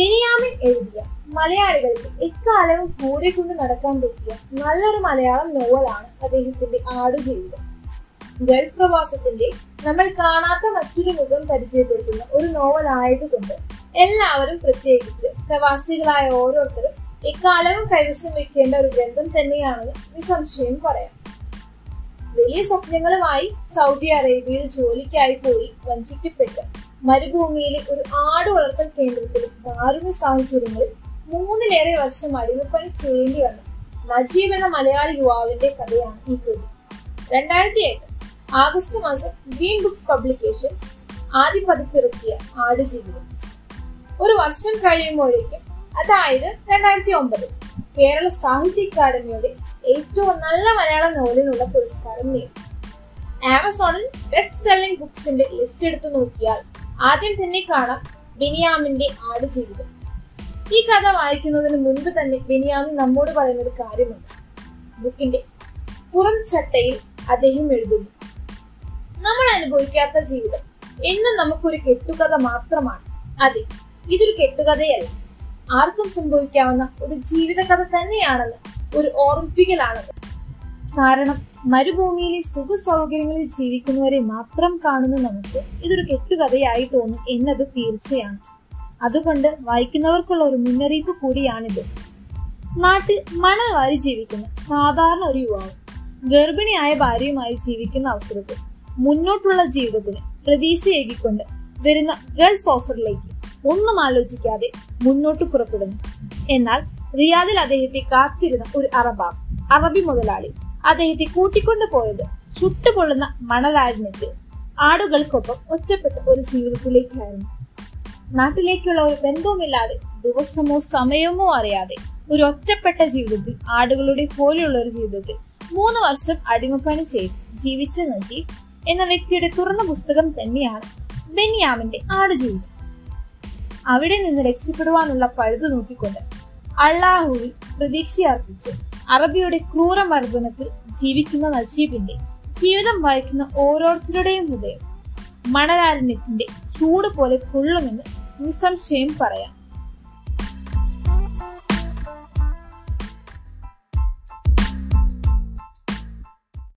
എഴുതിയ മലയാളികൾക്ക് എക്കാലവും കൂടെ കൊണ്ട് നടക്കാൻ പറ്റിയ നല്ലൊരു മലയാളം നോവലാണ് അദ്ദേഹത്തിന്റെ ആടുജീവിതം. ഗൾഫ് പ്രവാസത്തിന്റെ നമ്മൾ കാണാത്ത മറ്റൊരു മുഖം പരിചയപ്പെടുത്തുന്ന ഒരു നോവൽ ആയതുകൊണ്ട് എല്ലാവരും പ്രത്യേകിച്ച് പ്രവാസികളായ ഓരോരുത്തരും എക്കാലവും കൈവശം വെക്കേണ്ട ഒരു ഗ്രന്ഥം തന്നെയാണെന്ന് നിസംശയം പറയാം. വലിയ സ്വപ്നങ്ങളുമായി സൗദി അറേബ്യയിൽ ജോലിക്കായി പോയി വഞ്ചിക്കപ്പെട്ട് മരുഭൂമിയിലെ ഒരു ആട് വളർത്തൽ കേന്ദ്രത്തിൽ ദാരുണ സാഹചര്യങ്ങളിൽ മൂന്നിലേറെ വർഷം അടിമപ്പണി ചെയ്യേണ്ടി വന്നു. നജീബ് എന്ന മലയാളി യുവാവിന്റെ കഥയാണ് ഈ കൃതി. രണ്ടായിരത്തി എട്ട് ആഗസ്റ്റ് മാസം ഗ്രീൻ ബുക്സ് പബ്ലിക്കേഷൻസ് ആദ്യ പതിപ്പിറക്കിയ ആടുജീവിതം. ഒരു വർഷം കഴിയുമ്പോഴേക്കും അതായത് രണ്ടായിരത്തി ഒമ്പത് കേരള സാഹിത്യ അക്കാദമിയുടെ ഏറ്റവും നല്ല മലയാള നോവലിനുള്ള പുരസ്കാരം നേടി. ആമസോണിൽ ബെസ്റ്റ് സെല്ലിംഗ് ബുക്സിന്റെ ലിസ്റ്റ് എടുത്തു നോക്കിയാൽ ആദ്യം തന്നെ കാണാം ബെനിയാമിന്റെ ആടുജീവിതം ഈ കഥ വായിക്കുന്നതിന് മുൻപ് തന്നെ ബെനിയാമിൻ നമ്മോട് പറയുന്ന ഒരു കാര്യമുണ്ട്. ബുക്കിന്റെ പുറം ചട്ടയിൽ അദ്ദേഹം എഴുതുന്നു. നമ്മൾ അനുഭവിക്കാത്ത ജീവിതം എന്നും നമുക്കൊരു കെട്ടുകഥ മാത്രമാണ്. അതെ ഇതൊരു കെട്ടുകഥയല്ല. ആർക്കും സംഭവിക്കാവുന്ന ഒരു ജീവിതകഥ തന്നെയാണെന്ന് ഒരു ഓർമ്മിപ്പിക്കലാണത്. കാരണം മരുഭൂമിയിലെ സുഖ സൗകര്യങ്ങളിൽ ജീവിക്കുന്നവരെ മാത്രം കാണുന്ന നമുക്ക് ഇതൊരു കെട്ടുകഥയായി തോന്നും എന്നത് തീർച്ചയാണ്. അതുകൊണ്ട് വായിക്കുന്നവർക്കുള്ള ഒരു മുന്നറിയിപ്പ് കൂടിയാണിത്. നാട്ടിൽ മണൽ വാരി ജീവിക്കുന്ന സാധാരണ ഒരു യുവാവ് ഗർഭിണിയായ ഭാര്യയുമായി ജീവിക്കുന്ന അവസരത്തിൽ മുന്നോട്ടുള്ള ജീവിതത്തിന് പ്രതീക്ഷയേകിക്കൊണ്ട് വരുന്ന ഗൾഫ് ഓഫറിലേക്ക് ഒന്നും ആലോചിക്കാതെ മുന്നോട്ട് പുറപ്പെടുന്നു. എന്നാൽ റിയാദിൽ അദ്ദേഹത്തെ കാത്തിരുന്ന ഒരു അറബാബ് അറബി മുതലാളി അദ്ദേഹത്തെ കൂട്ടിക്കൊണ്ടു പോയത് ചുട്ടുപൊള്ളുന്ന മണലാരണ്യത്തിൽ ആടുകൾക്കൊപ്പം ഒറ്റപ്പെട്ട ഒരു ജീവിതത്തിലേക്കായിരുന്നു. നാട്ടിലേക്കുള്ള ഒരു ബന്ധവുമില്ലാതെ ദിവസമോ സമയമോ അറിയാതെ ഒരു ഒറ്റപ്പെട്ട ജീവിതത്തിൽ ആടുകളുടെ പോലെയുള്ള ഒരു ജീവിതത്തിൽ മൂന്ന് വർഷം അടിമപ്പണി ചെയ്ത് ജീവിച്ച നജീബ് എന്ന വ്യക്തിയുടെ തുറന്ന പുസ്തകം തന്നെയാണ് ബെന്യാമിന്റെ ആടുജീവിതം. അവിടെ നിന്ന് രക്ഷപ്പെടുവാനുള്ള പഴുതു നോക്കിക്കൊണ്ട് അള്ളാഹുവിൽ പ്രതീക്ഷയർപ്പിച്ച് അറബിയുടെ ക്രൂര മർദ്ദനത്തിൽ ജീവിക്കുന്ന നജീബിന്റെ ജീവിതം വായിക്കുന്ന ഓരോരുത്തരുടെയും ഹൃദയം മണലാരണ്യത്തിന്റെ ചൂട് പോലെ കൊള്ളുമെന്ന് നിസ്സംശയം പറയാം.